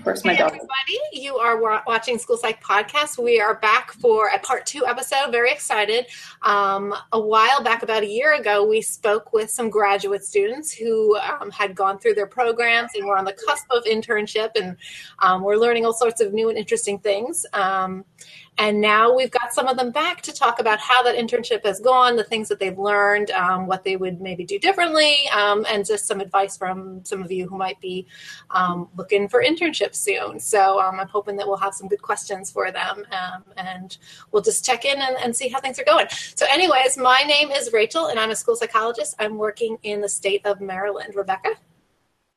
Of course, my hey, dog. Everybody, you are watching School Psych Podcast. We are back for a part two episode. Very excited. Um, a while back, about a year ago, we spoke with some graduate students who um, had gone through their programs and were on the cusp of internship, and um, we're learning all sorts of new and interesting things. And now we've got some of them back to talk about how that internship has gone, the things that they've learned, um, what they would maybe do differently, um, and just some advice from some of you who might be um, looking for internships soon. So um, I'm hoping that we'll have some good questions for them um, and we'll just check in and, and see how things are going. So, anyways, my name is Rachel and I'm a school psychologist. I'm working in the state of Maryland. Rebecca?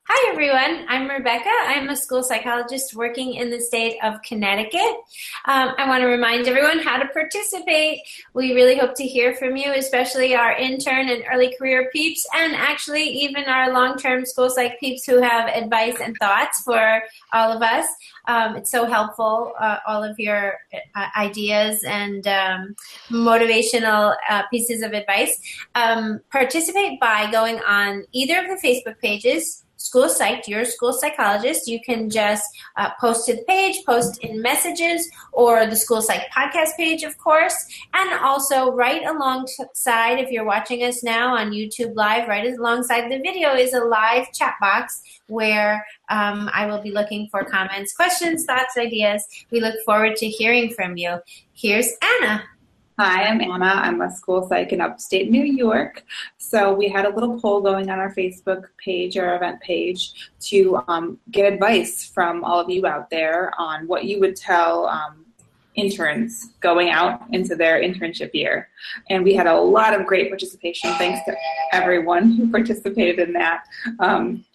Hi, everyone. I'm Rebecca. I'm a school psychologist working in the state of Connecticut. Um, I want to remind everyone how to participate. We really hope to hear from you, especially our intern and early career peeps, and actually even our long term school psych peeps who have advice and thoughts for all of us. Um, it's so helpful, uh, all of your uh, ideas and um, motivational uh, pieces of advice. Um, participate by going on either of the Facebook pages school psych, your school psychologist. You can just uh, post to the page, post in messages, or the school psych podcast page, of course. And also, right alongside, if you're watching us now on YouTube Live, right alongside the video is a live chat box where um, I will be looking for comments, questions, thoughts, ideas. We look forward to hearing from you. Here's Anna. Hi, I'm Anna. I'm a school psych in upstate New York. So we had a little poll going on our Facebook page, our event page, to um, get advice from all of you out there on what you would tell um, interns going out into their internship year. And we had a lot of great participation. Thanks to everyone who participated in that. Um,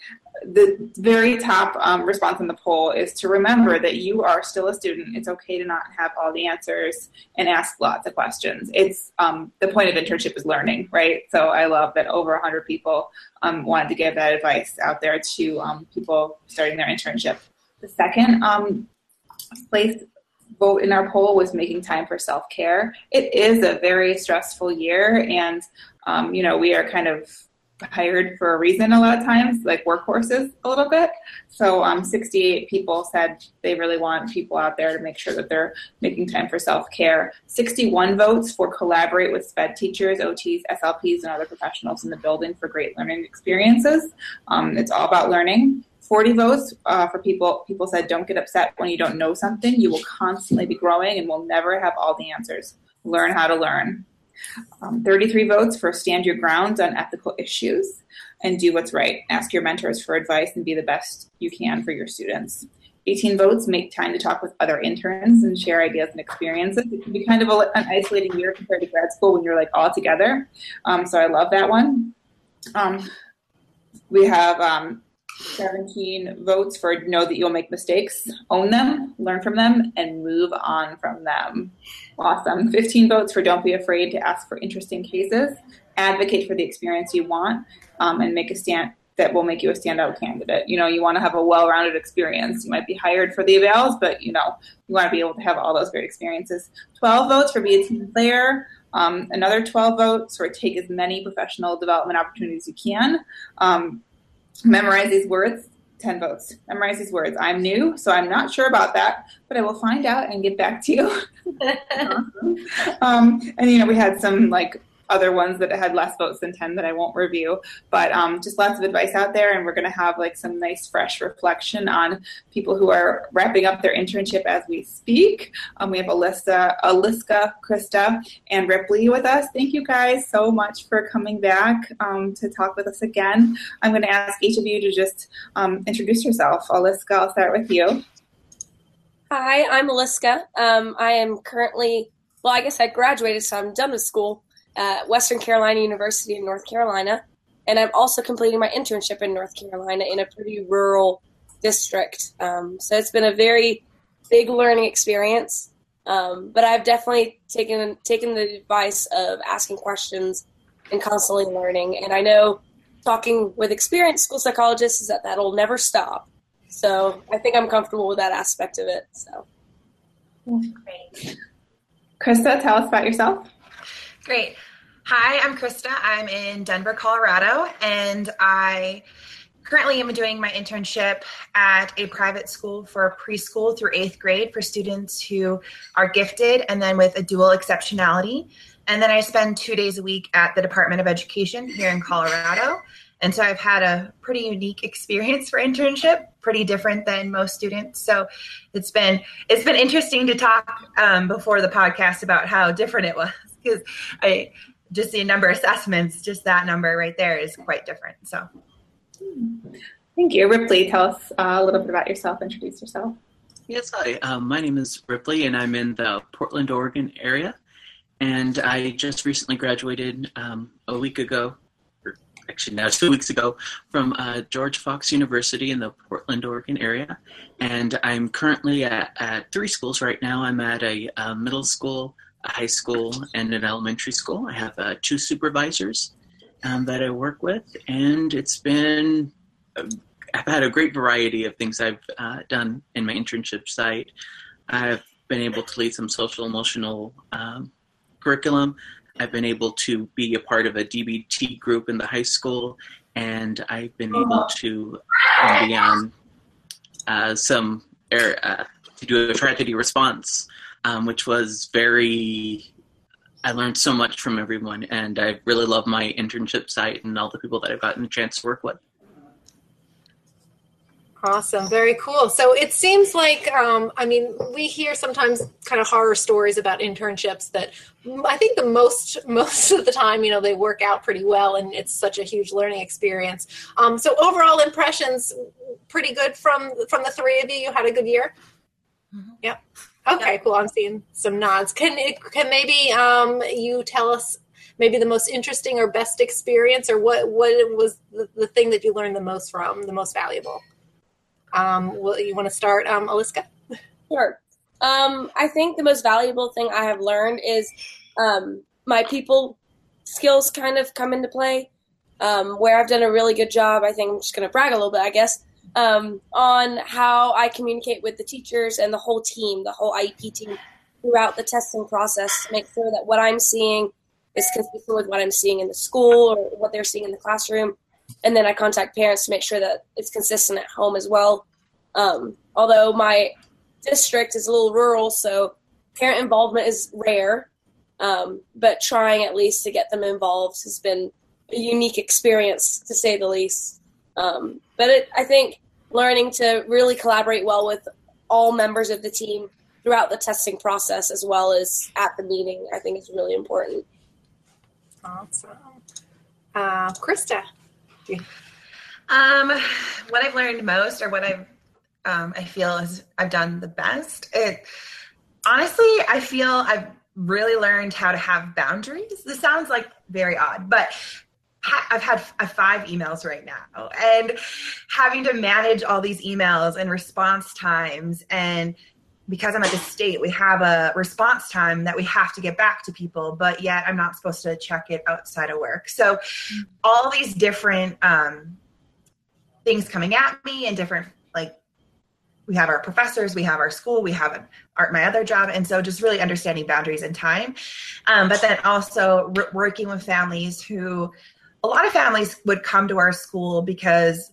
the very top um, response in the poll is to remember that you are still a student. It's okay to not have all the answers and ask lots of questions. It's um, the point of internship is learning, right? So I love that over 100 people um, wanted to give that advice out there to um, people starting their internship. The second um, place vote in our poll was making time for self care. It is a very stressful year, and um, you know we are kind of hired for a reason a lot of times, like workhorses a little bit. So um, 68 people said they really want people out there to make sure that they're making time for self-care. 61 votes for collaborate with SPED teachers, OTs, SLPs, and other professionals in the building for great learning experiences. Um, it's all about learning. 40 votes uh, for people people said don't get upset when you don't know something you will constantly be growing and will never have all the answers learn how to learn um, 33 votes for stand your ground on ethical issues and do what's right. Ask your mentors for advice and be the best you can for your students. 18 votes make time to talk with other interns and share ideas and experiences. It can be kind of a, an isolating year compared to grad school when you're like all together. Um, so I love that one. Um, we have um, 17 votes for know that you'll make mistakes, own them, learn from them, and move on from them. Awesome. 15 votes for don't be afraid to ask for interesting cases, advocate for the experience you want, um, and make a stand that will make you a standout candidate. You know, you want to have a well-rounded experience. You might be hired for the evals, but you know, you want to be able to have all those great experiences. 12 votes for be a team player. Um, another 12 votes for take as many professional development opportunities you can. Um, memorize these words. 10 votes. Memorize these words. I'm new so i'm not sure about that but i will find out and get back to you. Um, and you know we had some like other ones that had less votes than 10 that I won't review. But um, just lots of advice out there. And we're going to have like some nice, fresh reflection on people who are wrapping up their internship as we speak. Um, we have Alyssa, Aliska, Krista, and Ripley with us. Thank you guys so much for coming back um, to talk with us again. I'm going to ask each of you to just um, introduce yourself. Aliska, I'll start with you. Hi, I'm Aliska. Um, I am currently, well, I guess I graduated, so I'm done with school at Western Carolina University in North Carolina. And I'm also completing my internship in North Carolina in a pretty rural district. Um, so it's been a very big learning experience. Um, but I've definitely taken taken the advice of asking questions and constantly learning. And I know talking with experienced school psychologists is that that'll never stop. So I think I'm comfortable with that aspect of it. So great. Krista, tell us about yourself. Great. Hi, I'm Krista. I'm in Denver, Colorado, and I currently I'm doing my internship at a private school for preschool through eighth grade for students who are gifted and then with a dual exceptionality. And then I spend two days a week at the Department of Education here in Colorado. And so I've had a pretty unique experience for internship, pretty different than most students. So it's been it's been interesting to talk um, before the podcast about how different it was because I just the number of assessments, just that number right there is quite different. So thank you, Ripley. Tell us uh, a little bit about yourself. Introduce yourself. Yes, hi. Um, my name is Ripley, and I'm in the Portland, Oregon area. And I just recently graduated um, a week ago, or actually now two weeks ago, from uh, George Fox University in the Portland, Oregon area. And I'm currently at, at three schools right now. I'm at a, a, middle school, a high school, and an elementary school. I have uh, two supervisors um, that I work with, and it's been I've had a great variety of things I've uh, done in my internship site. I've been able to lead some social emotional um, curriculum. I've been able to be a part of a DBT group in the high school, and I've been able to be on uh, some uh, to do a tragedy response, um, which was very. I learned so much from everyone, and I really love my internship site and all the people that I've gotten a chance to work with. Awesome. Very cool. So it seems like, um, I mean, we hear sometimes kind of horror stories about internships that I think the most, most of the time, you know, they work out pretty well and it's such a huge learning experience. Um, so overall impressions, pretty good from, from the three of you. You had a good year? Mm-hmm. Yep. Okay, yep. cool. I'm seeing some nods. Can it, can maybe um, you tell us maybe the most interesting or best experience or what, what was the, the thing that you learned the most from, the most valuable? Um, will you want to start, um, Aliska? Sure. Um, I think the most valuable thing I have learned is um, my people skills kind of come into play. Um, where I've done a really good job, I think I'm just going to brag a little bit, I guess, um, on how I communicate with the teachers and the whole team, the whole IEP team throughout the testing process to make sure that what I'm seeing is consistent with what I'm seeing in the school or what they're seeing in the classroom and then I contact parents to make sure that it's consistent at home as well. Um, although my district is a little rural, so parent involvement is rare, um, but trying at least to get them involved has been a unique experience to say the least. Um, but it, I think learning to really collaborate well with all members of the team throughout the testing process as well as at the meeting, I think is really important. Awesome. Uh, Krista. Um, what I've learned most, or what I've um, I feel is I've done the best. It honestly, I feel I've really learned how to have boundaries. This sounds like very odd, but I've had five emails right now, and having to manage all these emails and response times and because I'm at the state, we have a response time that we have to get back to people, but yet I'm not supposed to check it outside of work. So all these different um, things coming at me and different like we have our professors, we have our school, we have our, my other job, and so just really understanding boundaries and time. Um, but then also working with families who, a lot of families would come to our school because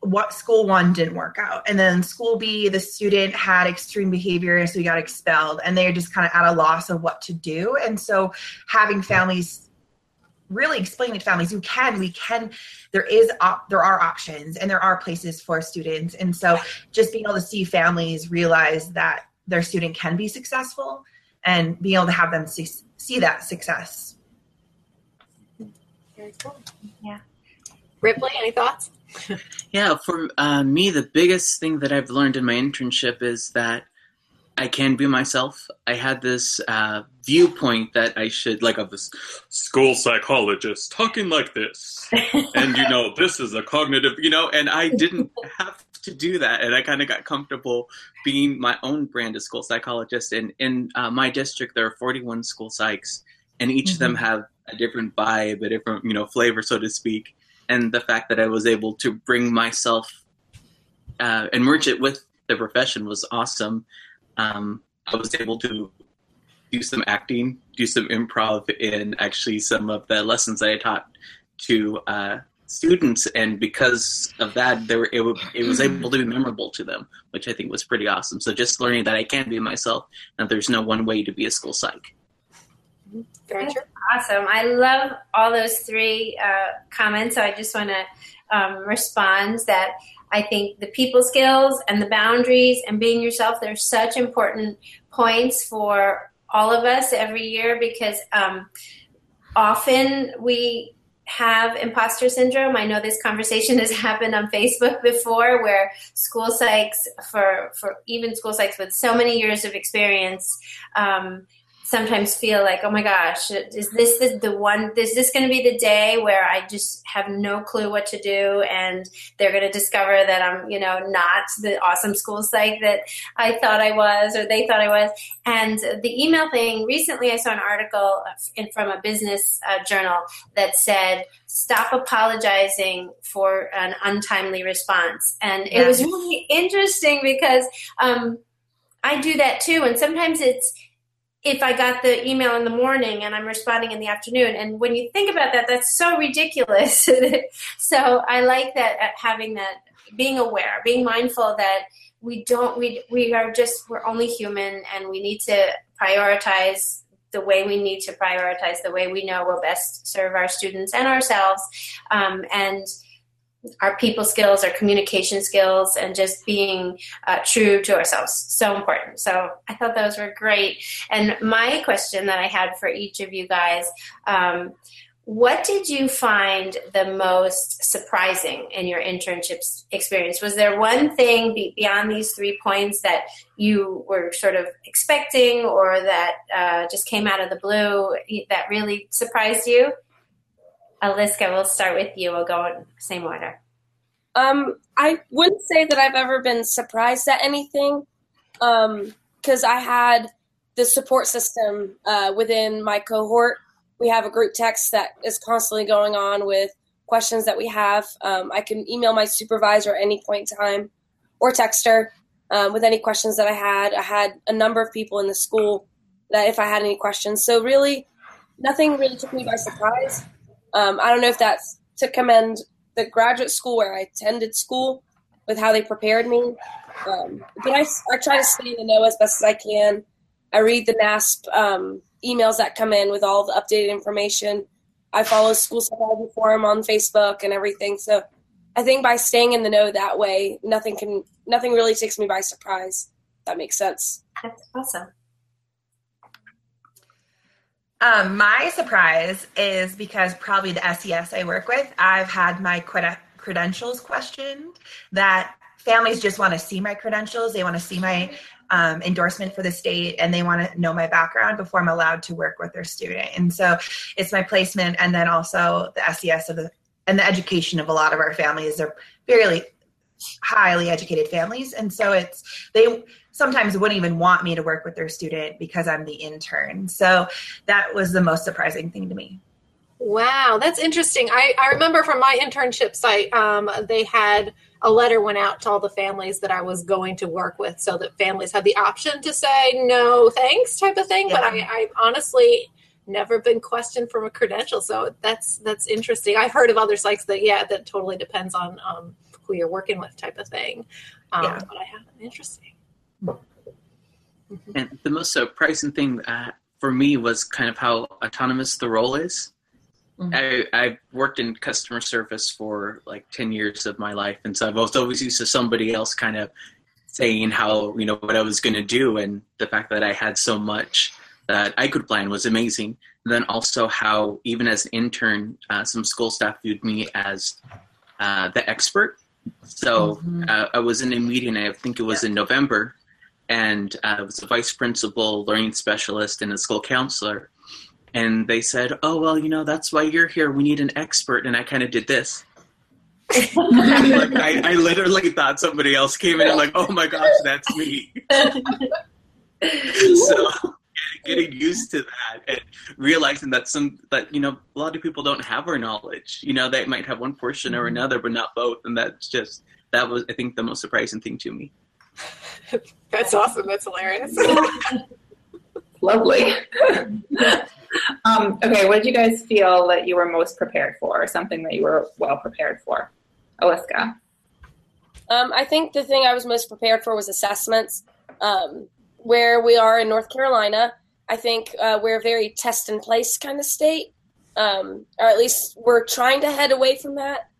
what school one didn't work out. And then school b the student had extreme behavior so he got expelled and they're just kind of at a loss of what to do. And so having families really explaining to families you can we can there is op, there are options and there are places for students. And so just being able to see families realize that their student can be successful and being able to have them see, see that success very cool yeah ripley any thoughts yeah, for uh, me, the biggest thing that I've learned in my internship is that I can be myself. I had this uh, viewpoint that I should, like, of this school psychologist talking like this. and, you know, this is a cognitive, you know, and I didn't have to do that. And I kind of got comfortable being my own brand of school psychologist. And in uh, my district, there are 41 school psychs, and each mm-hmm. of them mm-hmm. have a different vibe, a different, you know, flavor, so to speak and the fact that I was able to bring myself uh, and merge it with the profession was awesome. Um, I was able to do some acting, do some improv in actually some of the lessons that I taught to uh, students, and because of that, they were, it, it was able to be memorable to them, which I think was pretty awesome. So just learning that I can be myself, and there's no one way to be a school psych. That's awesome. I love all those three uh, comments. So I just want to um, respond that I think the people skills and the boundaries and being yourself, they're such important points for all of us every year because um, often we have imposter syndrome. I know this conversation has happened on Facebook before where school psychs for, for even school psychs with so many years of experience um, sometimes feel like, oh my gosh, is this the, the one, is this going to be the day where I just have no clue what to do and they're going to discover that I'm, you know, not the awesome school psych that I thought I was or they thought I was. And the email thing, recently I saw an article in, from a business uh, journal that said, stop apologizing for an untimely response. And it was really interesting because, um, I do that too. And sometimes it's, if I got the email in the morning and I'm responding in the afternoon. And when you think about that, that's so ridiculous. so I like that uh, having that, being aware, being mindful that we don't, we, we are just, we're only human and we need to prioritize the way we need to prioritize, the way we know will best serve our students and ourselves. Um, and, our people skills, our communication skills, and just being uh, true to ourselves. So important. So I thought those were great. And my question that I had for each of you guys um, what did you find the most surprising in your internship experience? Was there one thing beyond these three points that you were sort of expecting or that uh, just came out of the blue that really surprised you? Aliska, we'll start with you. We'll go in same order. Um, I wouldn't say that I've ever been surprised at anything, because um, I had the support system uh, within my cohort. We have a group text that is constantly going on with questions that we have. Um, I can email my supervisor at any point in time, or text her um, with any questions that I had. I had a number of people in the school that if I had any questions. So really, nothing really took me by surprise. Um, I don't know if that's to commend the graduate school where I attended school with how they prepared me. Um, but I, I try to stay in the know as best as I can. I read the NASP um, emails that come in with all the updated information. I follow School Psychology Forum on Facebook and everything. So I think by staying in the know that way, nothing can nothing really takes me by surprise. that makes sense. That's awesome. Um, my surprise is because probably the SES I work with, I've had my credentials questioned. That families just want to see my credentials, they want to see my um, endorsement for the state, and they want to know my background before I'm allowed to work with their student. And so it's my placement, and then also the SES of the and the education of a lot of our families are fairly highly educated families. And so it's they sometimes wouldn't even want me to work with their student because i'm the intern. So that was the most surprising thing to me. Wow that's interesting. I, I remember from my internship site um, they had a letter went out to all the families that i was going to work with so that families had the option to say no thanks type of thing. Yeah. but I, I honestly never been questioned from a credential. So that's that's interesting. I've heard of other sites that yeah that totally depends on um, who you're working with type of thing. Um, yeah. But I haven't. Interesting. And the most surprising thing uh, for me was kind of how autonomous the role is. Mm-hmm. I, I've worked in customer service for like 10 years of my life. And so I've always used to somebody else kind of saying how, you know, what I was going to do. And the fact that I had so much that I could plan was amazing. And then also how, even as an intern, uh, some school staff viewed me as uh, the expert so mm-hmm. uh, I was in a meeting, I think it was in November, and uh, I was a vice principal, learning specialist, and a school counselor. And they said, "Oh well, you know that's why you're here. We need an expert." And I kind of did this. like, I, I, literally thought somebody else came in and like, "Oh my gosh, that's me." so getting used to that and realizing that some that you know a lot of people don't have our knowledge you know they might have one portion or mm-hmm. another but not both and that's just that was i think the most surprising thing to me that's awesome that's hilarious lovely Um, okay, what did you guys feel that you were most prepared for, or something that you were well prepared for? Aliska. Um, I think the thing I was most prepared for was assessments. Um, where we are in North Carolina, I think uh, we're a very test and place kind of state, um, or at least we're trying to head away from that.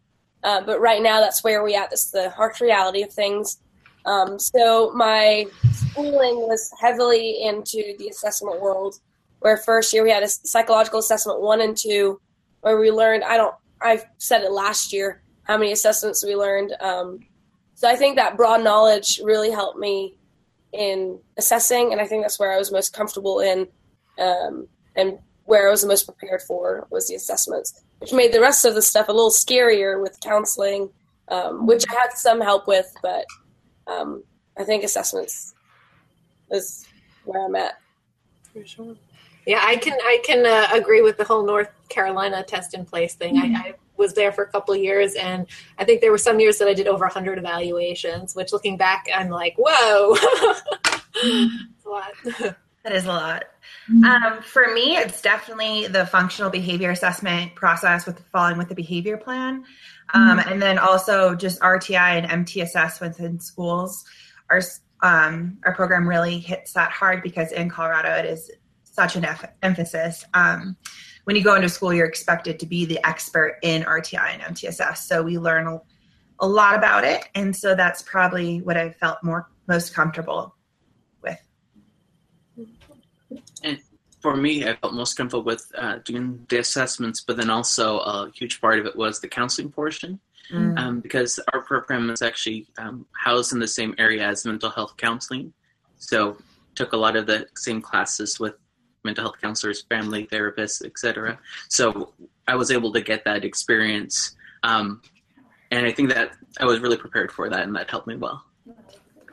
Uh, but right now, that's where we at. That's the harsh reality of things. Um, so my schooling was heavily into the assessment world. Where first year we had a psychological assessment one and two, where we learned. I don't. I said it last year. How many assessments we learned. Um, so I think that broad knowledge really helped me in assessing, and I think that's where I was most comfortable in, um, and where I was the most prepared for was the assessments, which made the rest of the stuff a little scarier with counseling, um, which I had some help with, but um, I think assessments is where I'm at. For sure. Yeah, I can I can uh, agree with the whole North Carolina test in place thing. Mm-hmm. I, I, was there for a couple of years, and I think there were some years that I did over 100 evaluations. Which, looking back, I'm like, whoa, a lot. That is a lot. Mm-hmm. Um, for me, it's definitely the functional behavior assessment process with following with the behavior plan. Um, mm-hmm. And then also just RTI and MTSS within schools. Our, um, our program really hits that hard because in Colorado it is such an F- emphasis. Um, when you go into school, you're expected to be the expert in RTI and MTSS. So we learn a, a lot about it. And so that's probably what I felt more most comfortable with. And for me, I felt most comfortable with uh, doing the assessments, but then also a huge part of it was the counseling portion. Mm. Um, because our program is actually um, housed in the same area as mental health counseling. So took a lot of the same classes with mental health counselors, family therapists, etc. So I was able to get that experience, um, and I think that I was really prepared for that, and that helped me well.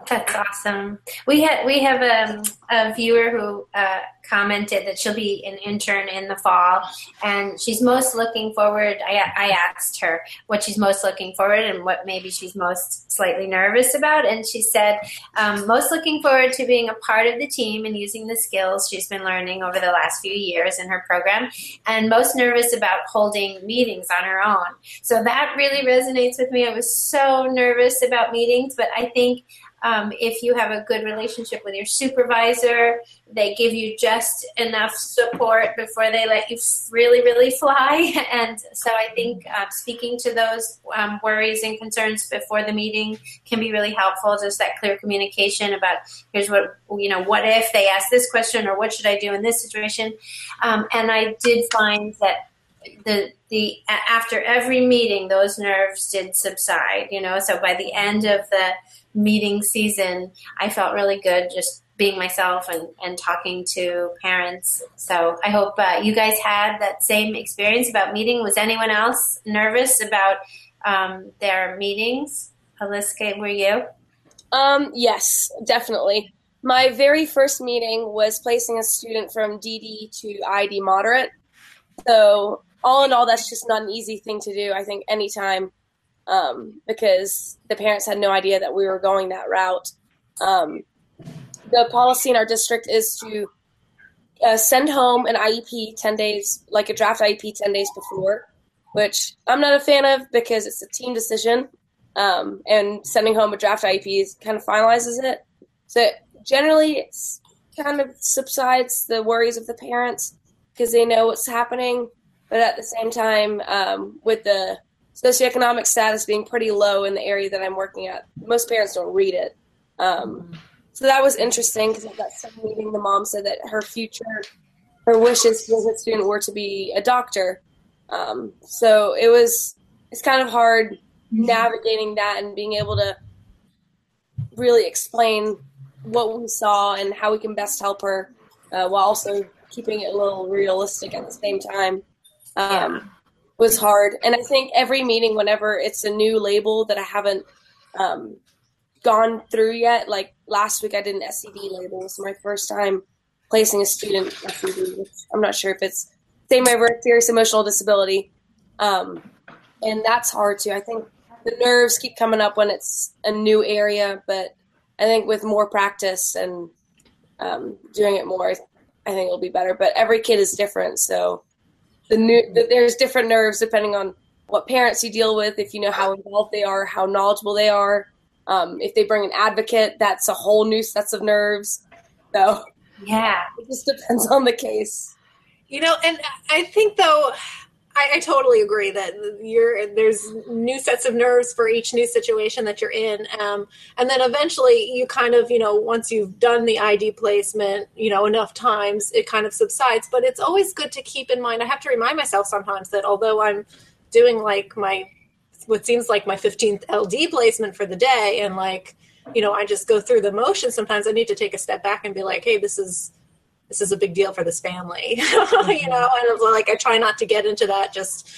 That's awesome. We had we have a, a viewer who uh, commented that she'll be an intern in the fall, and she's most looking forward. I, I asked her what she's most looking forward and what maybe she's most slightly nervous about, and she said um, most looking forward to being a part of the team and using the skills she's been learning over the last few years in her program, and most nervous about holding meetings on her own. So that really resonates with me. I was so nervous about meetings, but I think um, if you have a good relationship with your supervisor, they give you just enough support before they let you really, really fly. And so I think uh, speaking to those um, worries and concerns before the meeting can be really helpful. Just that clear communication about here's what, you know, what if they ask this question or what should I do in this situation. Um, and I did find that the the after every meeting those nerves did subside you know so by the end of the meeting season, I felt really good just being myself and, and talking to parents. So I hope uh, you guys had that same experience about meeting. Was anyone else nervous about um, their meetings? Aliska, were you? Um, yes, definitely. My very first meeting was placing a student from DD to ID moderate. So all in all, that's just not an easy thing to do. I think anytime um, because the parents had no idea that we were going that route. Um, the policy in our district is to uh, send home an IEP 10 days, like a draft IEP 10 days before, which I'm not a fan of because it's a team decision. Um, and sending home a draft IEP kind of finalizes it. So generally, it's kind of subsides the worries of the parents because they know what's happening. But at the same time, um, with the socioeconomic status being pretty low in the area that I'm working at. Most parents don't read it. Um, so that was interesting because at that second meeting, the mom said that her future, her wishes for a student were to be a doctor. Um, so it was, it's kind of hard navigating that and being able to really explain what we saw and how we can best help her uh, while also keeping it a little realistic at the same time. Um, was hard. And I think every meeting, whenever it's a new label that I haven't um, gone through yet, like last week I did an SCD label. It was my first time placing a student SCD, I'm not sure if it's same over serious emotional disability. Um, and that's hard too. I think the nerves keep coming up when it's a new area, but I think with more practice and um, doing it more, I think it'll be better. But every kid is different, so the new the, there's different nerves depending on what parents you deal with, if you know how involved they are, how knowledgeable they are. Um, if they bring an advocate, that's a whole new sets of nerves. So Yeah. it just depends on the case. You know, and I think though, I, I totally agree that you're there's new sets of nerves for each new situation that you're in, um, and then eventually you kind of you know once you've done the ID placement, you know enough times, it kind of subsides. But it's always good to keep in mind. I have to remind myself sometimes that although I'm doing like my what seems like my 15th LD placement for the day, and like you know I just go through the motions. Sometimes I need to take a step back and be like, hey, this is this is a big deal for this family you know and it's like i try not to get into that just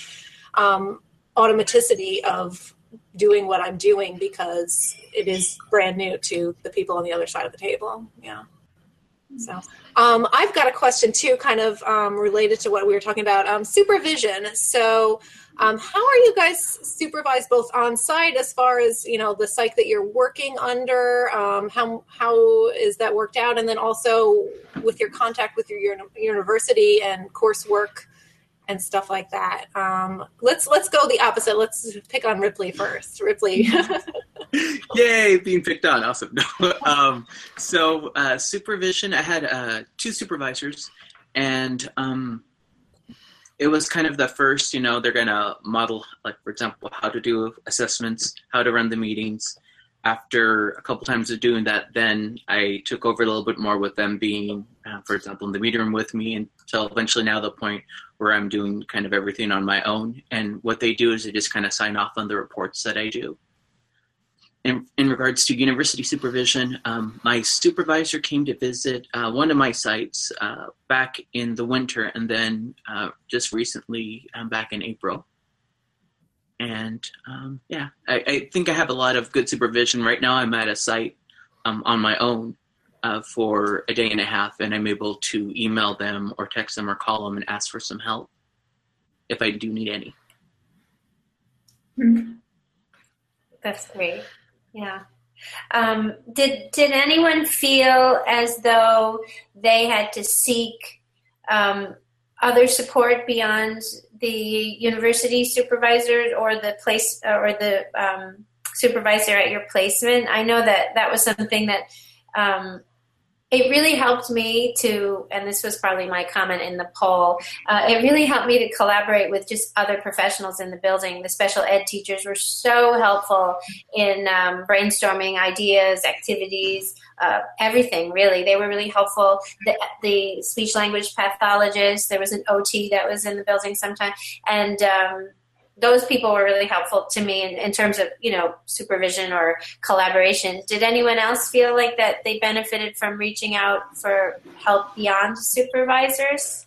um, automaticity of doing what i'm doing because it is brand new to the people on the other side of the table. Yeah so um, i've got a question too kind of um, related to what we were talking about um, supervision so um, how are you guys supervised both on site as far as you know the psych that you're working under? Um, how how is that worked out? And then also with your contact with your uni- university and coursework and stuff like that. Um, let's let's go the opposite. Let's pick on Ripley first. Ripley. Yay, being picked on. Awesome. Um, so, uh, supervision, I had uh, two supervisors, and um, it was kind of the first, you know, they're to model, like, for example, how to do assessments, how to run the meetings. After a couple times of doing that, then I took over a little bit more with them being, uh, for example, in the meeting room with me until eventually now the point where I'm doing kind of everything on my own. And what they do is they just kind of sign off on the reports that I do in, in regards to university supervision, um, my supervisor came to visit uh, one of my sites uh, back in the winter and then uh, just recently um, back in April. And um, yeah, I, I, think I have a lot of good supervision. Right now, I'm at a site um, on my own uh, for a day and a half, and I'm able to email them or text them or call them and ask for some help if I do need any. That's great. Yeah. Um, did did anyone feel as though they had to seek um, other support beyond the university supervisor or the place or the um, supervisor at your placement? I know that that was something that um, it really helped me to, and this was probably my comment in the poll, uh, it really helped me to collaborate with just other professionals in the building. The special ed teachers were so helpful in um, brainstorming ideas, activities, uh, everything really. They were really helpful. The, the, speech language pathologist, there was an OT that was in the building sometime, and um, those people were really helpful to me in, in, terms of you know supervision or collaboration. Did anyone else feel like that they benefited from reaching out for help beyond supervisors?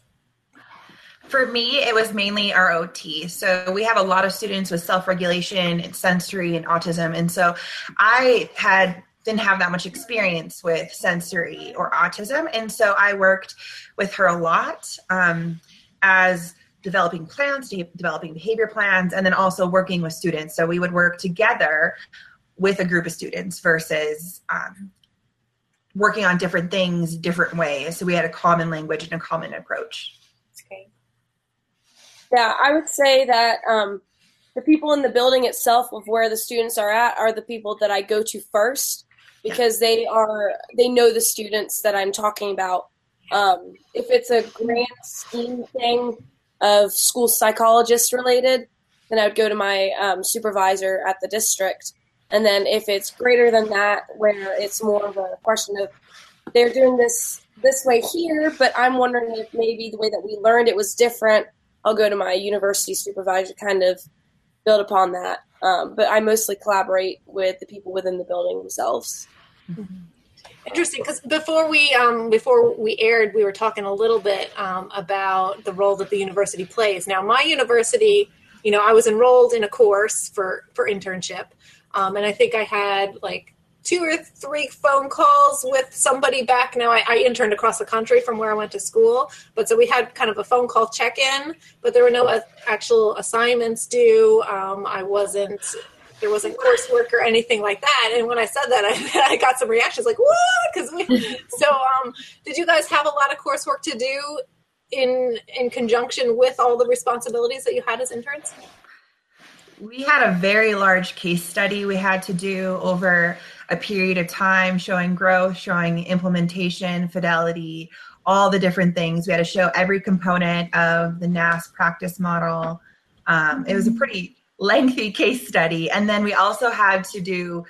For me it was mainly our ot so we have a lot of students with self-regulation and sensory and autism. And so i had didn't have that much experience with sensory or autism. And so i worked with her a lot um, as developing plans, developing behavior plans, and then also working with students. So we would work together with a group of students versus um, working on different things different ways. So we had a common language and a common approach. That's great. Yeah, I would say that um, the people in the building itself of where the students are at are the people that I go to first because they are they know the students that I'm talking about. Um, if it's a grand scheme thing, of school psychologist related, then I would go to my um, supervisor at the district. And then if it's greater than that, where it's more of a question of they're doing this this way here, but I'm wondering if maybe the way that we learned it was different, I'll go to my university supervisor, kind of build upon that. Um, but I mostly collaborate with the people within the building themselves. Mm-hmm. Interesting, because before we um, before we aired, we were talking a little bit um, about the role that the university plays. Now, my university, you know, I was enrolled in a course for for internship, um, and I think I had like two or three phone calls with somebody back. Now, I, I, interned across the country from where I went to school, but so we had kind of a phone call check in, but there were no actual assignments due. Um, I wasn't there wasn't coursework or anything like that. And when I said that, I, I got some reactions like, what? Because we, so, um, did you guys have a lot of coursework to do in, in conjunction with all the responsibilities that you had as interns? We had a very large case study we had to do over a period of time, showing growth, showing implementation, fidelity, all the different things. We had to show every component of the NASP practice model. Um, it was a pretty lengthy case study. And then we also had to do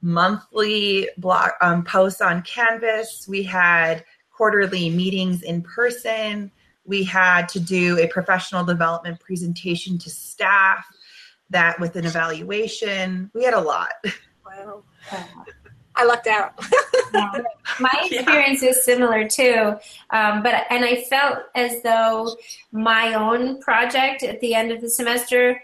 monthly blog um, posts on Canvas. We had quarterly meetings in person. We had to do a professional development presentation to staff that with an evaluation. We had a lot. Wow. I lucked out. yeah. My experience yeah. is similar too, um, but and I felt as though my own project at the end of the semester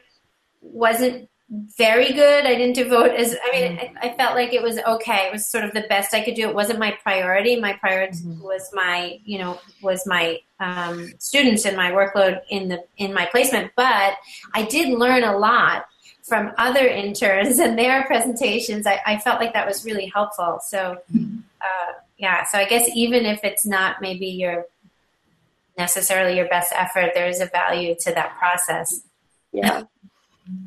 wasn't very good. I didn't devote as I mean, I, I, felt like it was okay. It was sort of the best I could do. It wasn't my priority. My priority mm-hmm. was my, you know, was my um, students and my workload in the in my placement. But I did learn a lot from other interns and their presentations. I, I felt like that was really helpful. So, mm-hmm. uh, yeah. So I guess even if it's not maybe your necessarily your best effort, there is a value to that process. Yeah.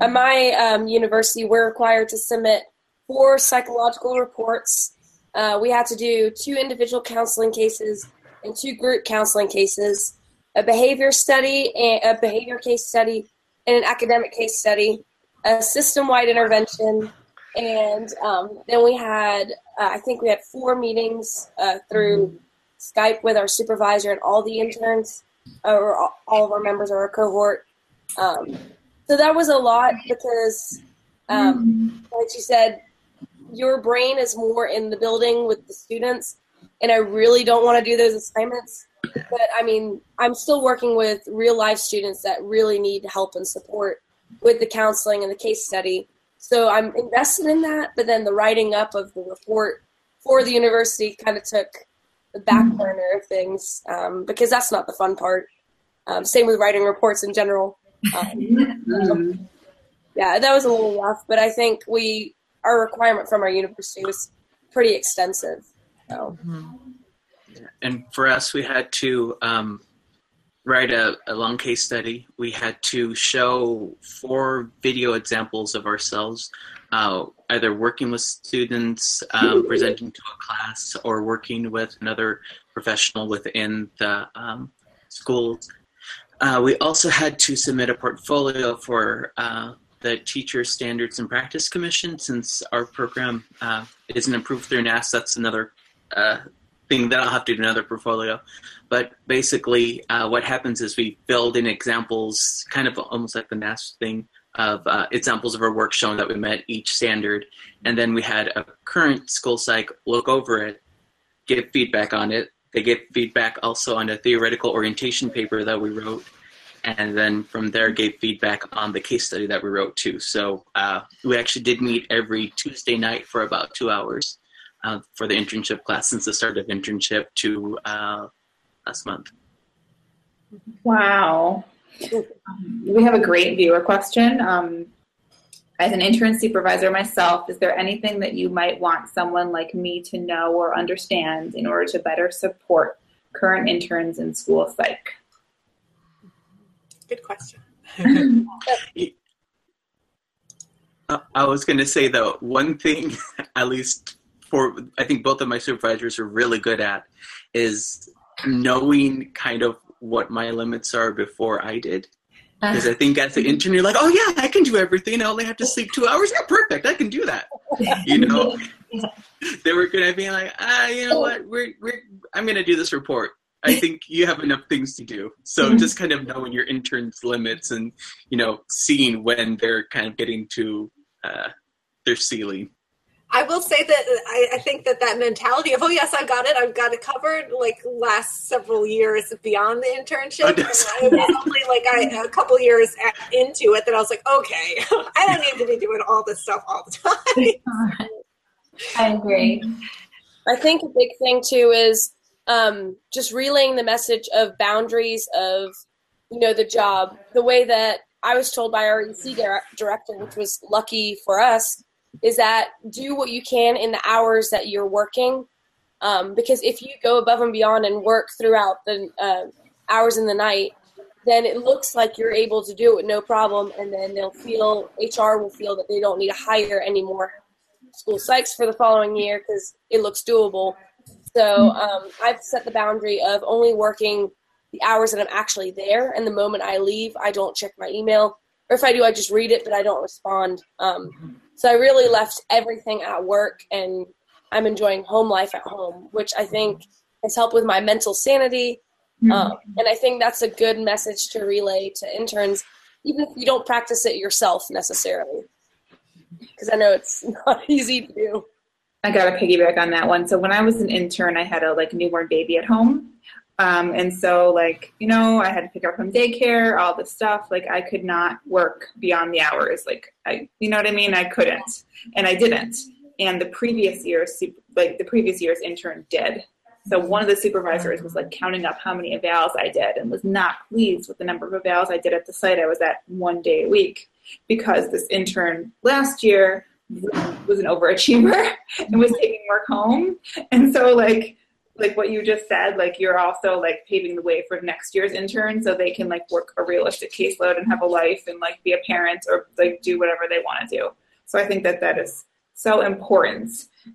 At my um, university, we're required to submit four psychological reports. Uh, we had to do two individual counseling cases and two group counseling cases, a behavior study, and a behavior case study, and an academic case study, a system-wide intervention, and um, then we had uh, I think we had four meetings uh, through Skype with our supervisor and all the interns, or all of our members of our cohort. Um, so that was a lot because, um, like you said, your brain is more in the building with the students, and I really don't want to do those assignments. But I mean, I'm still working with real life students that really need help and support with the counseling and the case study. So I'm invested in that, but then the writing up of the report for the university kind of took the back burner of things um, because that's not the fun part. Um, same with writing reports in general. Um, yeah, that was a little rough, but I think we our requirement from our university was pretty extensive. So. And for us, we had to um, write a, a, long case study. We had to show four video examples of ourselves, uh, either working with students, um, presenting to a class, or working with another professional within the um, schools uh, we also had to submit a portfolio for uh, the Teacher Standards and Practice Commission since our program uh, isn't approved through NASP. That's another uh, thing that I'll have to do another portfolio. But basically, uh, what happens is we build in examples, kind of almost like the NASP thing, of uh, examples of our work showing that we met each standard. And then we had a current school psych look over it, give feedback on it, they gave feedback also on a theoretical orientation paper that we wrote, and then from there gave feedback on the case study that we wrote too. So uh, we actually did meet every Tuesday night for about two hours uh, for the internship class since the start of internship to uh, last month. Wow. We have a great viewer question. Um, as an intern supervisor myself, is there anything that you might want someone like me to know or understand in order to better support current interns in school psych? Good question. Uh, I was going to say though, one thing, at least for I think both of my supervisors are really good at, is knowing kind of what my limits are before I did. Because I think as an intern, you're like, oh yeah, I can do everything. I only have to sleep two hours. Yeah, perfect. I can do that. You know, they were gonna be like, ah, you know what? We're we're I'm gonna do this report. I think you have enough things to do. So mm-hmm. just kind of knowing your intern's limits and you know seeing when they're kind of getting to uh, their ceiling. I will say that I, I, think that that mentality of oh yes I've got it I've got it covered like last several years beyond the internship. It was only like I, a couple years into it that I was like okay I don't need to be doing all this stuff all the time. I agree. I think a big thing too is um, just relaying the message of boundaries of you know the job the way that I was told by our EC director, which was lucky for us, is that do what you can in the hours that you're working. Um, because if you go above and beyond and work throughout the uh, hours in the night, then it looks like you're able to do it with no problem, and then they'll feel HR will feel that they don't need to hire any more school psychs for the following year because it looks doable. So um, I've set the boundary of only working the hours that I'm actually there, and the moment I leave, I don't check my email, or if I do, I just read it, but I don't respond. Um, so I really left everything at work, and I'm enjoying home life at home, which I think has helped with my mental sanity. Um, and I think that's a good message to relay to interns, even if you don't practice it yourself necessarily, because I know it's not easy to do. I got to piggyback on that one. So when I was an intern, I had a like newborn baby at home, um, and so like you know I had to pick up from daycare, all this stuff. Like I could not work beyond the hours. Like I, you know what I mean? I couldn't, and I didn't. And the previous year's like the previous year's intern did. So one of the supervisors was like counting up how many evals I did and was not pleased with the number of evals I did at the site I was at one day a week because this intern last year was an overachiever and was taking work home. And so like like what you just said, like you're also like paving the way for next year's intern so they can like work a realistic caseload and have a life and like be a parent or like do whatever they want to do. So I think that that is so important.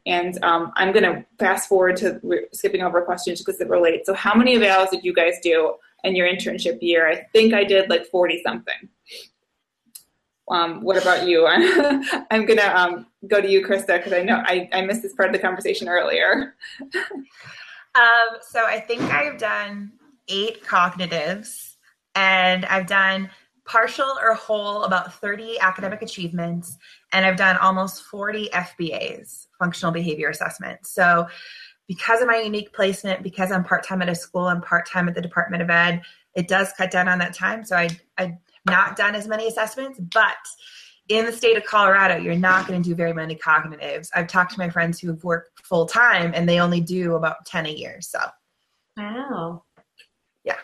And um, I'm going to fast forward to skipping over questions because it relates. So, how many evals did you guys do in your internship year? I think I did like 40 something. Um, what about you? I'm to um, go to you, Krista, because I know I, I missed this part of the conversation earlier. um, so, I think I've done eight cognitives and I've done partial or whole about 30 academic achievements and I've done almost 40 FBAs, functional behavior assessment. So because of my unique placement, because I'm part time at a school, I'm part time at the Department of Ed, it does cut down on that time. So I I've not done as many assessments, but in the state of Colorado, you're not going to do very many cognitives. I've talked to my friends who have worked full time and they only do about 10 a year. So, wow. Yeah.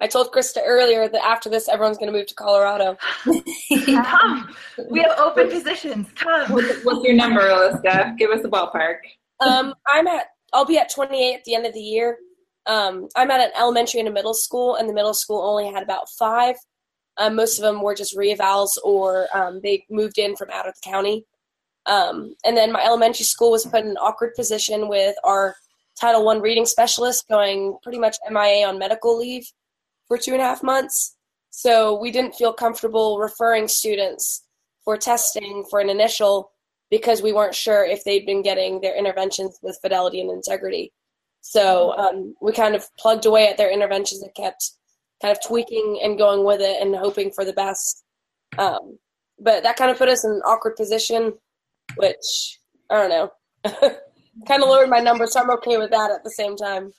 I told Krista earlier that after this, everyone's going to move to Colorado. Come, we have open positions. Come. What's, what's your number, Alyssa? Give us a ballpark. Um, I'm at. I'll be at 28 at the end of the year. Um, I'm at an elementary and a middle school, and the middle school only had about five. Um, most of them were just reevals or um, they moved in from out of the county. Um, and then my elementary school was put in an awkward position with our Title One reading specialist going pretty much MIA on medical leave for two and a half months. So we didn't feel comfortable referring students for testing for an initial because we weren't sure if they'd been getting their interventions with fidelity and integrity. So um, we kind of plugged away at their interventions and kept kind of tweaking and going with it and hoping for the best. Um, but that kind of put us in an awkward position, which I don't know, kind of lowered my number, so I'm okay with that at the same time.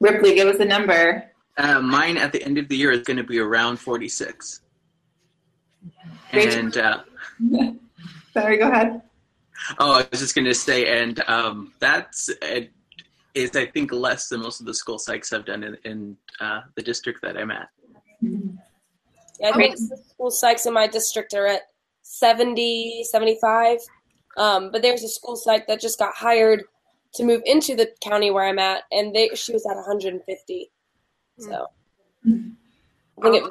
Ripley, give us a number. Uh, mine at the end of the year is going to be around 46. And uh, sorry, go ahead. Oh, I was just going to say, and um, that's is I think less than most of the school psychs have done in, in uh, the district that I'm at. Yeah, I think the school psychs in my district are at 70, 75. Um, but there's a school psych that just got hired to move into the county where I'm at, and they she was at 150. So I, think um,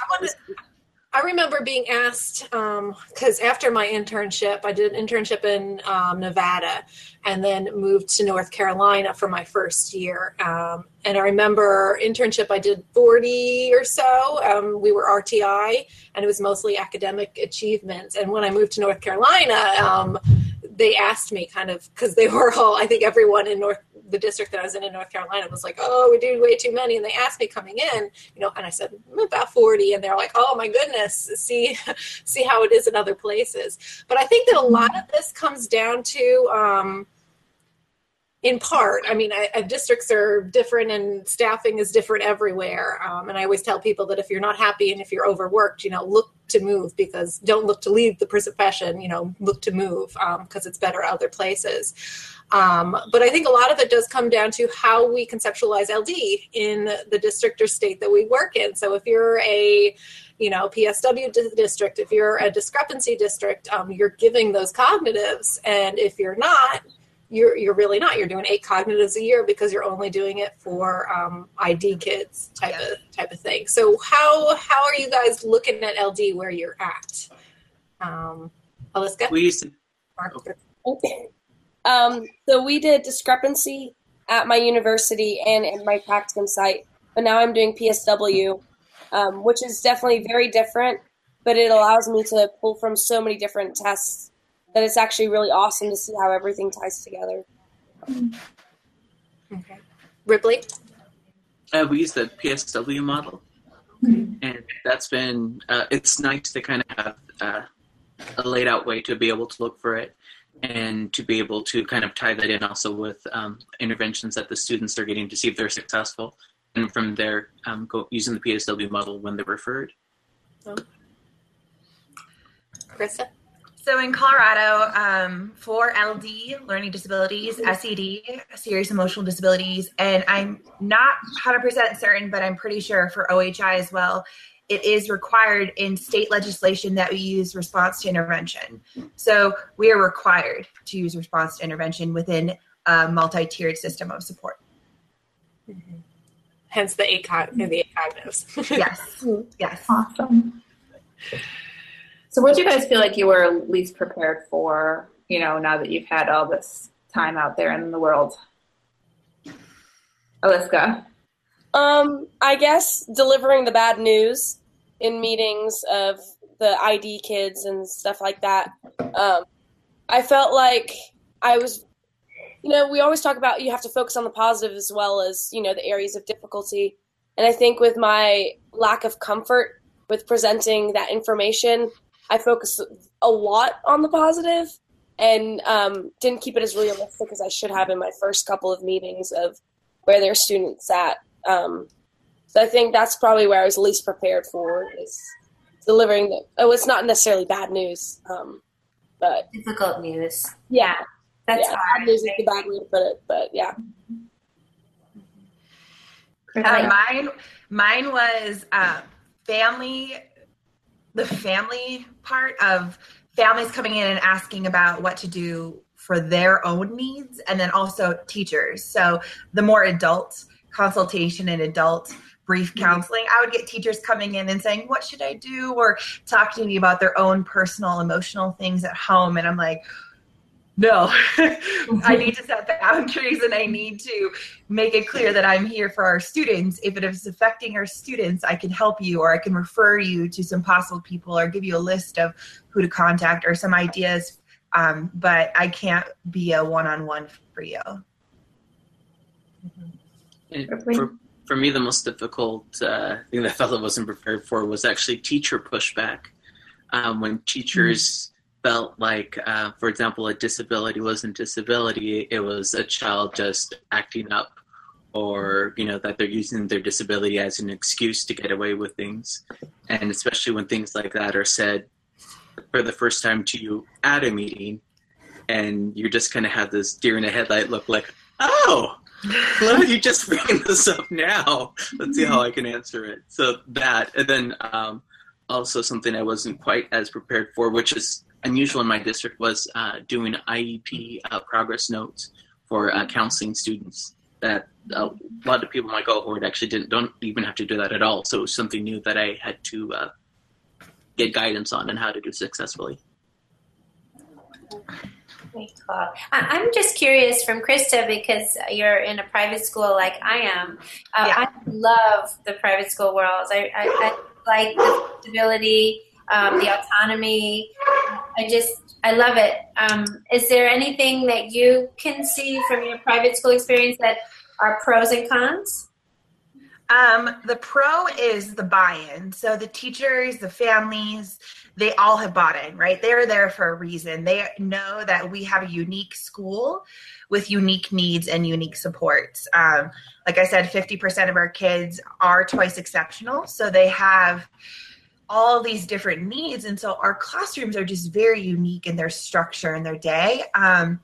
I, remember being asked because um, after my internship, I did an internship in um, Nevada and then moved to North Carolina for my first year. Um, and I remember internship, I did 40 or so. Um, we were RTI, and it was mostly academic achievements. And when I moved to North Carolina, um, they asked me kind of because they were all, I think everyone in North the district that I was in in North Carolina was like, oh, we do way too many. And they asked me coming in, you know, and I said, I'm about 40. And they're like, oh my goodness, see, see how it is in other places. But I think that a lot of this comes down to, um, in part, I mean, I, I, districts are different and staffing is different everywhere. Um, and I always tell people that if you're not happy and if you're overworked, you know, look to move because don't look to leave the profession, you know, look to move because um, it's better other places. Um, but I think a lot of it does come down to how we conceptualize LD in the district or state that we work in. So if you're a you know PSW district, if you're a discrepancy district, um, you're giving those cognitives, and if you're not, you're you're really not. You're doing eight cognitives a year because you're only doing it for um, ID kids type yeah. of type of thing. So how how are you guys looking at LD where you're at? Um, Aliska? We used to, okay. Um, so we did discrepancy at my university and in my practicum site, but now I'm doing PSW, um, which is definitely very different. But it allows me to pull from so many different tests that it's actually really awesome to see how everything ties together. Okay. Ripley? Uh, we use the PSW model, and that's been uh, it's nice to kind of have uh, a laid out way to be able to look for it and to be able to kind of tie that in also with um, interventions that the students are getting to see if they're successful and from there um, go, using the PSW model when they're referred. Oh. Krista? So in Colorado, um, for LD, learning disabilities, SED, serious emotional disabilities, and I'm not 100% certain, but I'm pretty sure for OHI as well, it is required in state legislation that we use response to intervention. So we are required to use response to intervention within a multi-tiered system of support. Mm-hmm. Hence the eight, con- the eight cognitives. yes. Yes. Awesome. So, what do you guys feel like you were least prepared for? You know, now that you've had all this time out there in the world, Aliska. Um, I guess delivering the bad news in meetings of the ID kids and stuff like that. Um, I felt like I was, you know, we always talk about you have to focus on the positive as well as you know the areas of difficulty. And I think with my lack of comfort with presenting that information, I focused a lot on the positive and um, didn't keep it as realistic as I should have in my first couple of meetings of where their students at. Um, so I think that's probably where I was least prepared for is delivering the. Oh, it's not necessarily bad news, um, but difficult news. Yeah, that's yeah, hard. Bad news is the bad way to put it, but yeah. Uh, mine, mine was uh, family the family part of families coming in and asking about what to do for their own needs and then also teachers so the more adult consultation and adult brief mm-hmm. counseling i would get teachers coming in and saying what should i do? or talking to me about their own personal emotional things at home. And i'm like no i need to set boundaries and i need to make it clear that i'm here for our students. If it is affecting our students i can help you or i can refer you to some possible people or give you a list of who to contact or some ideas. Um, but i can't be a one-on-one for you. For, for me the most difficult uh, thing that i felt i wasn't prepared for was actually teacher pushback um, when teachers mm-hmm felt like, uh, for example, a disability wasn't disability; it was a child just acting up, or you know that they're using their disability as an excuse to get away with things, and especially when things like that are said for the first time to you at a meeting, and you're just kind of have this deer in the headlight look, like, oh. Are you just bringing this up now? Let's see how I can answer it. So that, and then um, also something I wasn't quite as prepared for, which is unusual in my district was uh, doing IEP uh, progress notes for uh, counseling students. That a lot of people in my cohort actually didn't don't even have to do that at all. So it was something new that I had to uh, get guidance on and how to do successfully. I'm just curious from Krista because you're in a private school like I am. Uh, yeah. I love the private school world. I, I, I like the stability um, the autonomy. I just, I love it. Um, is there anything that you can see from your private school experience that are pros and cons? Um, the pro is the buy-in. So the teachers, the families, they all have bought in, right? They're there for a reason. They know that we have a unique school with unique needs and unique supports. Um, like I said, 50% of our kids are twice exceptional. So they have all these different needs. And so our classrooms are just very unique in their structure and their day. Um,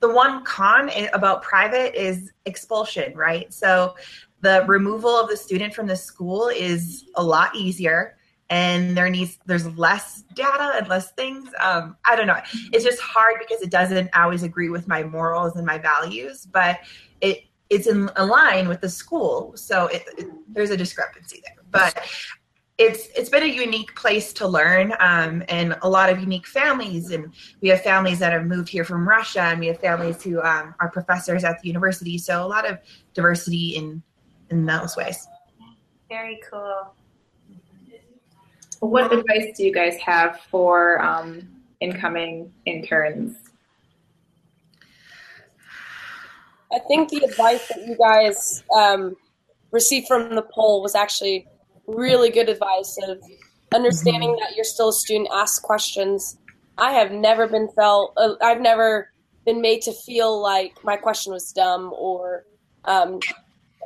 the one con about private is expulsion, right? So the removal of the student from the school is a lot easier and there needs there's less data and less things. Um, i don't know. It's just hard because it doesn't always agree with my morals and my values but it it's in line with the school. So it, it, there's a discrepancy there but it's it's been a unique place to learn um, and a lot of unique families. And we have families that have moved here from russia and we have families who um, are professors at the university. So a lot of diversity in in those ways very cool what advice do you guys have for um, incoming interns i think the advice that you guys um, received from the poll was actually really good advice of understanding mm-hmm. that you're still a student, ask questions. I have never been felt, uh, I've never been made to feel like my question was dumb or um,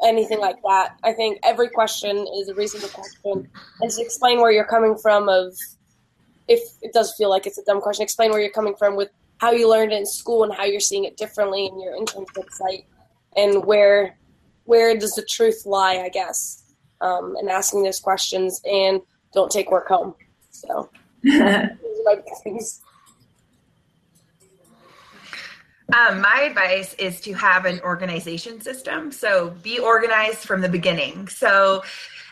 anything like that. I think every question is a reasonable question, and to explain where you're coming from. Of if it does feel like it's a dumb question, explain where you're coming from with how you learned it in school and how you're seeing it differently in your internship site, and where where does the truth lie? I guess um, and asking those questions and don't take work home. So my things. Um, my advice is to have an organization system. So be organized from the beginning. So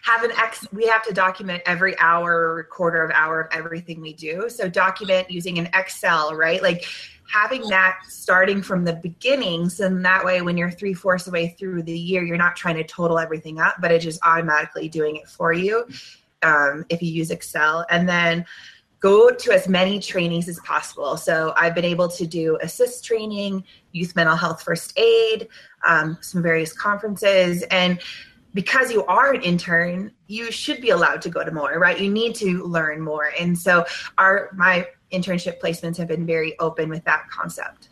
have an X, we have to document every hour, quarter of hour of everything we do. So document using an Excel, right? Like having that starting from the beginning so that way when you're three fourths of the way through the year you're not trying to total everything up but it's just automatically doing it for you um, if you use excel and then go to as many trainings as possible. So i've been able to do ASIST training youth mental health first aid um, some various conferences. And because you are an intern you should be allowed to go to more right? You need to learn more. And so our my internship placements have been very open with that concept.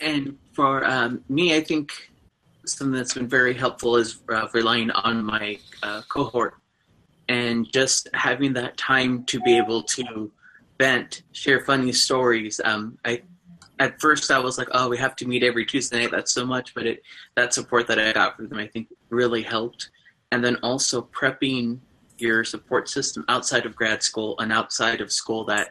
And for um, me, I think something that's been very helpful is uh, relying on my uh, cohort and just having that time to be able to vent, share funny stories. Um, I at first I was like, oh, we have to meet every Tuesday night. That's so much, but it that support that I got from them, I think, really helped. And then also prepping your support system outside of grad school and outside of school that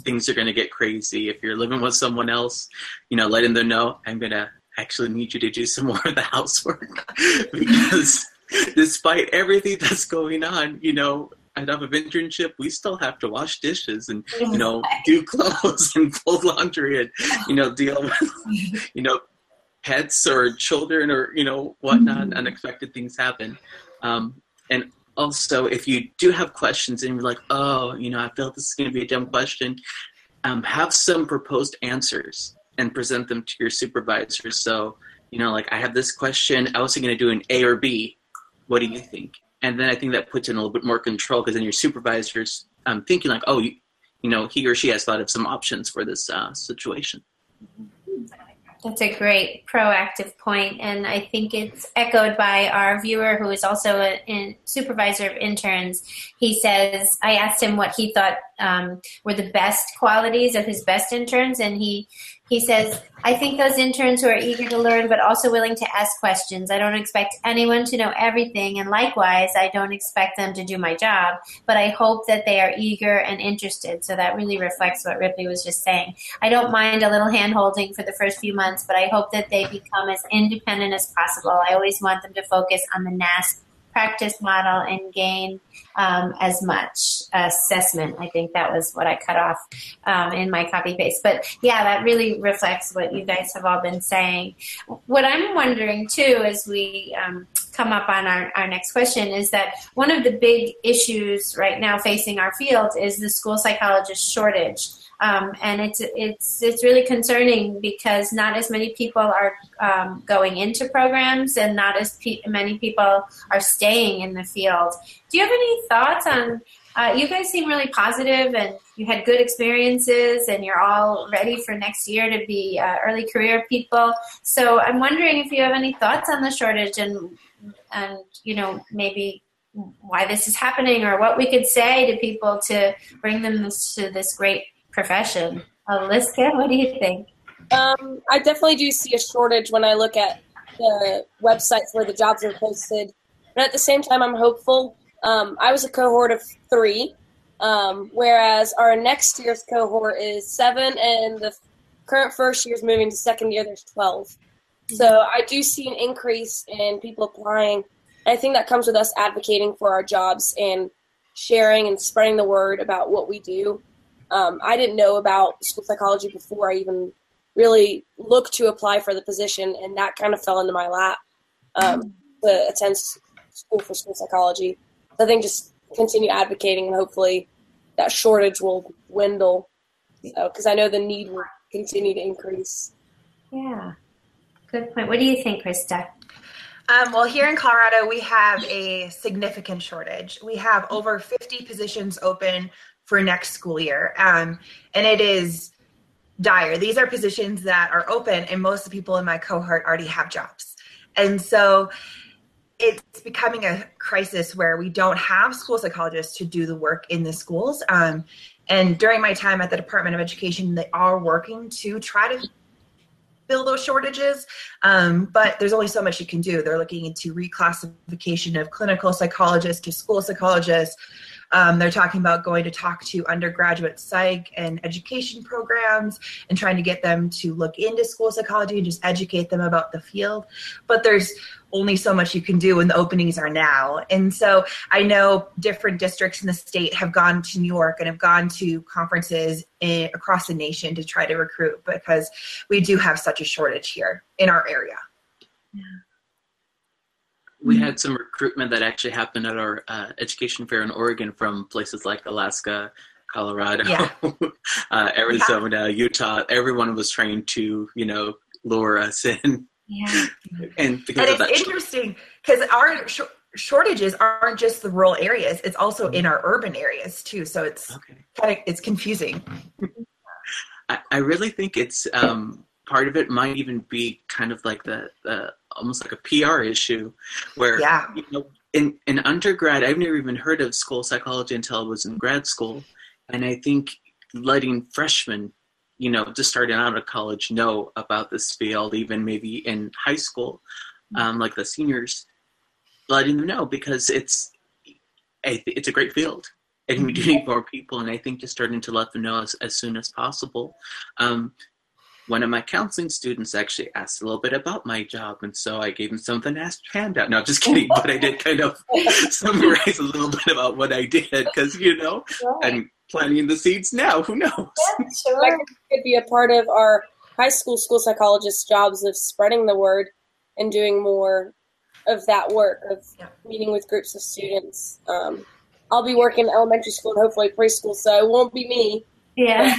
things are going to get crazy. If you're living with someone else, you know, letting them know, I'm going to actually need you to do some more of the housework because despite everything that's going on, you know, enough of internship, we still have to wash dishes and, you know, do clothes and fold laundry and, you know, deal with, you know, pets or children or, you know, whatnot. Mm-hmm. Unexpected things happen. Um, and also, if you do have questions and you're like, oh, you know, I feel this is going to be a dumb question, um, have some proposed answers and present them to your supervisor. So, you know, like I have this question, I was going to do an A or B. What do you think? And then I think that puts in a little bit more control because then your supervisor's um, thinking like, oh, you, you know, he or she has thought of some options for this uh, situation. That's a great proactive point, and I think it's echoed by our viewer who is also a, supervisor of interns. He says, I asked him what he thought um, were the best qualities of his best interns, and he he says, I think those interns who are eager to learn but also willing to ask questions. I don't expect anyone to know everything, and likewise, I don't expect them to do my job, but I hope that they are eager and interested. So that really reflects what Ripley was just saying. I don't mind a little hand holding for the first few months, but I hope that they become as independent as possible. I always want them to focus on the NASP practice model and gain um, as much assessment. I think that was what I cut off um, in my copy paste. But yeah, that really reflects what you guys have all been saying. What I'm wondering too, as we um, come up on our, our next question, is that one of the big issues right now facing our field is the school psychologist shortage. Um, and it's it's it's really concerning because not as many people are um, going into programs, and not as pe- many people are staying in the field. Do you have any thoughts on? Uh, you guys seem really positive, and you had good experiences, and you're all ready for next year to be uh, early career people. So I'm wondering if you have any thoughts on the shortage and and you know maybe why this is happening or what we could say to people to bring them to this great profession. Aliska, what do you think? Um, I definitely do see a shortage when I look at the websites where the jobs are posted. But at the same time, I'm hopeful. Um, I was a cohort of three, um, whereas our next year's cohort is seven, and the current first year is moving to second year. There's 12. So I do see an increase in people applying I think that comes with us advocating for our jobs and sharing and spreading the word about what we do. Um, I didn't know about school psychology before I even really looked to apply for the position, and that kind of fell into my lap um, to attend school for school psychology. So I think just continue advocating, and hopefully that shortage will dwindle because so, I know the need will continue to increase. Yeah, good point. What do you think, Krista? Um, well, here in Colorado, we have a significant shortage. We have over 50 positions open for next school year, um, and it is dire. These are positions that are open, and most of the people in my cohort already have jobs. And so it's becoming a crisis where we don't have school psychologists to do the work in the schools. Um, and during my time at the Department of Education, they are working to try to fill those shortages. Um, but there's only so much you can do. They're looking into reclassification of clinical psychologists to school psychologists. Um, they're talking about going to talk to undergraduate psych and education programs and trying to get them to look into school psychology and just educate them about the field. But there's only so much you can do when the openings are now. And so I know different districts in the state have gone to New York and have gone to conferences in, across the nation to try to recruit because we do have such a shortage here in our area. Yeah. We had some recruitment that actually happened at our uh, education fair in Oregon from places like Alaska, Colorado, yeah. uh, Arizona, yeah. Utah. Everyone was trying to, you know, lure us in. Yeah. And, and it's interesting because our sh- shortages aren't just the rural areas; it's also in our urban areas too. So it's okay. kind of it's confusing. I, I really think it's um, part of it might even be kind of like the, the almost like a PR issue, where yeah. you know in in undergrad I've never even heard of school psychology until I was in grad school, and I think letting freshmen you know, just starting out of college know about this field, even maybe in high school, mm-hmm. um, like the seniors, letting them know because it's it's a great field, and we do need more people. And I think just starting to let them know as, as soon as possible. Um, one of my counseling students actually asked a little bit about my job, and so I gave him some of an handout. No, just kidding, but I did kind of summarize a little bit about what I did because you know, and planting the seeds now. Who knows? Yeah, sure. That could be a part of our high school school psychologist jobs of spreading the word and doing more of that work of yeah. meeting with groups of students. Um, I'll be working elementary school and hopefully preschool, so it won't be me. Yeah.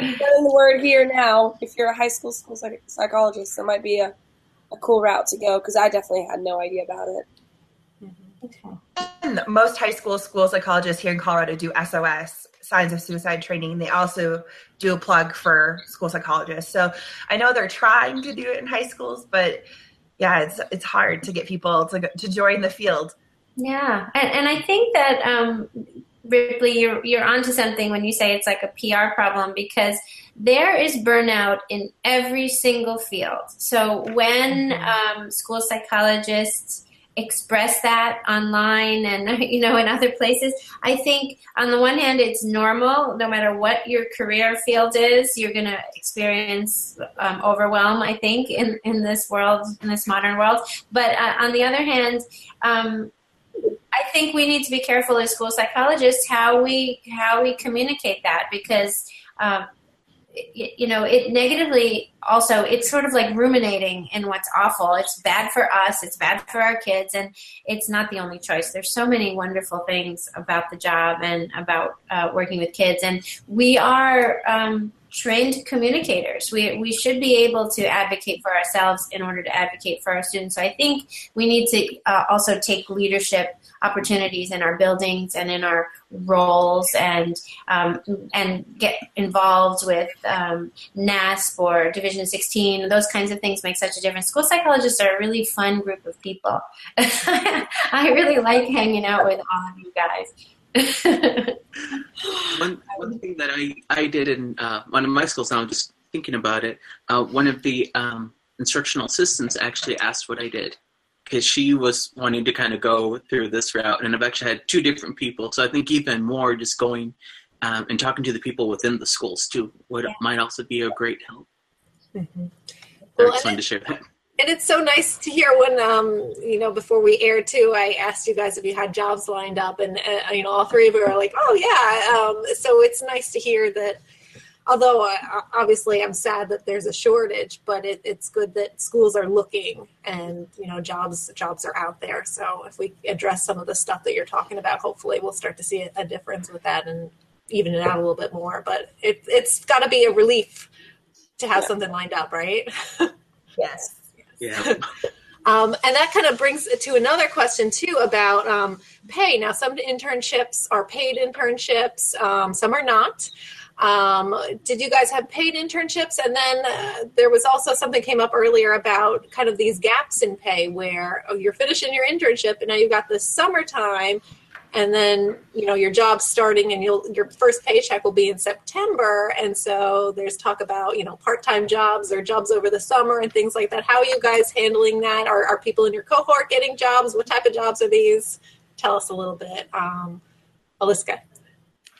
Getting the word here now. If you're a high school school psych- psychologist, that might be a, a cool route to go because I definitely had no idea about it. Mm-hmm. Okay. Most high school school psychologists here in Colorado do SOS signs of suicide training. They also do a plug for school psychologists. So I know they're trying to do it in high schools, but yeah, it's it's hard to get people to to join the field. Yeah, and, and I think that um, Ripley, you're you're onto something when you say it's like a PR problem because there is burnout in every single field. So when mm-hmm. um, school psychologists express that online and you know in other places i think on the one hand it's normal no matter what your career field is you're going to experience um, overwhelm i think in, in this world in this modern world but uh, on the other hand um, i think we need to be careful as school psychologists how we how we communicate that because um, you know it negatively also it's sort of like ruminating in what's awful. It's bad for us it's bad for our kids and it's not the only choice. There's so many wonderful things about the job and about uh, working with kids and we are um, trained communicators. We, we should be able to advocate for ourselves in order to advocate for our students. So I think we need to uh, also take leadership opportunities in our buildings and in our roles and um, and get involved with um, NASP or Division 16. Those kinds of things make such a difference. School psychologists are a really fun group of people. I really like hanging out with all of you guys. One, one thing that I, I did in uh, one of my schools, now I'm just thinking about it, uh, one of the um, instructional assistants actually asked what I did because she was wanting to kind of go through this route. And I've actually had two different people. So I think even more just going um, and talking to the people within the schools too would yeah. might also be a great help. Mm-hmm. Well, I to share that and it's so nice to hear when um, you know before we aired too i asked you guys if you had jobs lined up and uh, you know all three of you are like oh yeah. Um, so it's nice to hear that although uh, obviously i'm sad that there's a shortage but it, it's good that schools are looking and you know jobs jobs are out there. So if we address some of the stuff that you're talking about hopefully we'll start to see a, a difference with that and even it out a little bit more. But it, it's got to be a relief to have yeah. something lined up right? Yes yeah. Um, and that kind of brings it to another question too about um, pay. Now, some internships are paid internships, um, some are not. Um, did you guys have paid internships? And then uh, there was also something came up earlier about kind of these gaps in pay where oh, you're finishing your internship and now you've got the summertime and then you know your job's starting and you'll your first paycheck will be in september. And so there's talk about you know part-time jobs or jobs over the summer and things like that. How are you guys handling that? Are, are people in your cohort getting jobs? What type of jobs are these? Tell us a little bit um, aliska.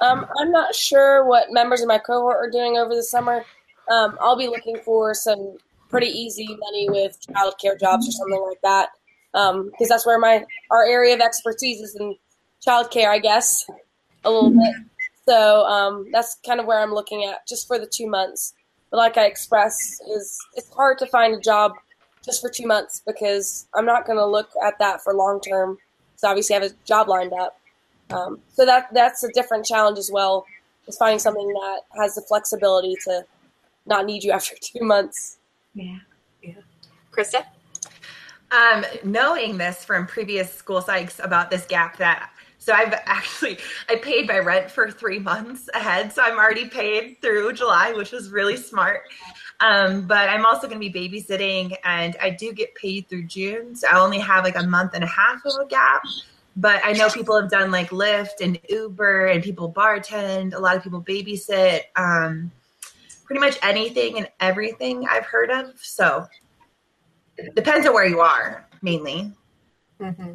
Um, i'm not sure what members of my cohort are doing over the summer. Um, i'll be looking for some pretty easy money with childcare jobs or something like that. Because um, that's where my our area of expertise is in childcare, I guess, a little bit. So um, that's kind of where I'm looking at just for the two months. But like I expressed, is it's hard to find a job just for two months because I'm not going to look at that for long term. So obviously, I have a job lined up. Um, so that that's a different challenge as well. Is finding something that has the flexibility to not need you after two months. Yeah, yeah. Krista. Um, knowing this from previous school psychs about this gap that so I've actually I paid my rent for three months ahead, so I'm already paid through July, which was really smart. Um, but I'm also going to be babysitting, and I do get paid through June, so I only have like a month and a half of a gap. But I know people have done like Lyft and Uber, and people bartend. A lot of people babysit. Um, pretty much anything and everything I've heard of. So depends on where you are, mainly. Mm-hmm.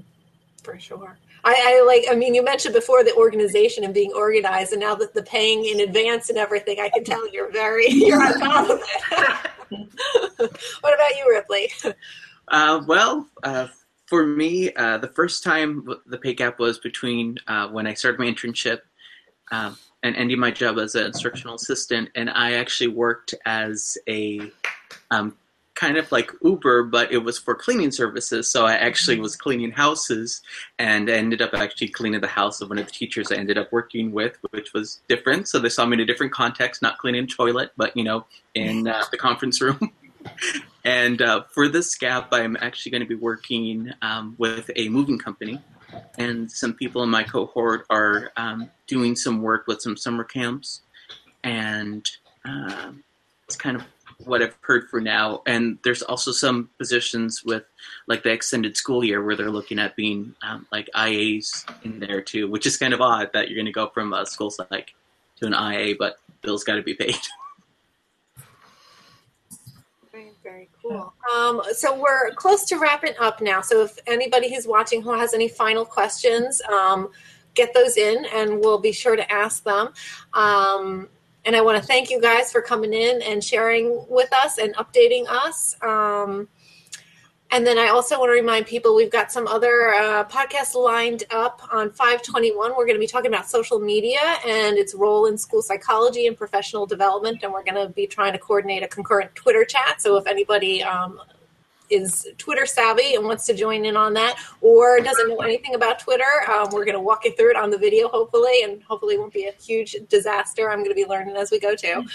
For sure. I, I, like. I mean, you mentioned before the organization and being organized, and now that the paying in advance and everything, I can tell you're very you're on top of it. what about you, Ripley? Uh, well, uh, for me, uh, the first time the pay gap was between uh, when I started my internship um, and ending my job as an instructional assistant, and I actually worked as a um, kind of like Uber, but it was for cleaning services. So I actually was cleaning houses and ended up actually cleaning the house of one of the teachers I ended up working with, which was different. So they saw me in a different context, not cleaning toilet, but you know, in uh, the conference room. and uh, for this gap, I'm actually going to be working um, with a moving company. And some people in my cohort are um, doing some work with some summer camps. And uh, it's kind of what I've heard for now. And there's also some positions with like the extended school year where they're looking at being um, like IAs in there too, which is kind of odd that you're going to go from a school psych to an IA, but bills got to be paid. Very, very cool. Um, so we're close to wrapping up now. So if anybody who's watching who has any final questions, um, get those in and we'll be sure to ask them. Um, and I want to thank you guys for coming in and sharing with us and updating us. Um, And then I also want to remind people we've got some other uh, podcasts lined up on 521. We're going to be talking about social media and its role in school psychology and professional development. And we're going to be trying to coordinate a concurrent Twitter chat. So if anybody um, is Twitter savvy and wants to join in on that, or doesn't know anything about Twitter, um, we're going to walk you through it on the video, hopefully, and hopefully it won't be a huge disaster. I'm going to be learning as we go too.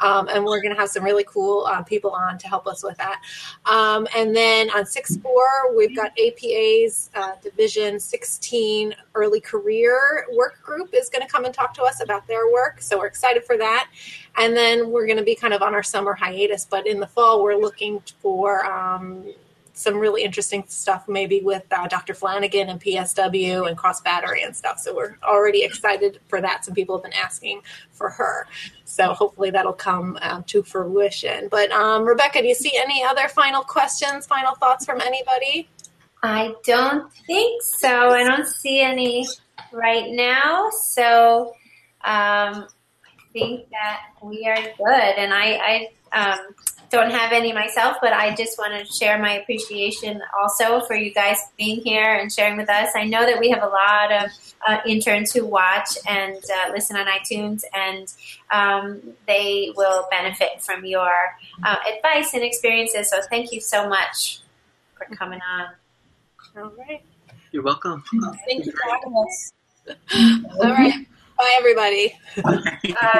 Um, and we're going to have some really cool uh, people on to help us with that. Um, and then on 6 4, we've got APA's uh, Division 16 Early Career Work Group is going to come and talk to us about their work. So we're excited for that. And then we're going to be kind of on our summer hiatus, but in the fall, we're looking for. Um, some really interesting stuff, maybe with uh, Dr. Flanagan and PSW and Cross Battery and stuff. So we're already excited for that. Some people have been asking for her. So hopefully that'll come um, to fruition. But um, Rebecca, do you see any other final questions, final thoughts from anybody? I don't think so. I don't see any right now. So um, I think that we are good. And I, I um, don't have any myself, but I just want to share my appreciation also for you guys being here and sharing with us. I know that we have a lot of uh, interns who watch and uh, listen on iTunes, and um, they will benefit from your uh, advice and experiences. So thank you so much for coming on. All right. You're welcome. Thank you for having us. All right. Bye, everybody. Uh,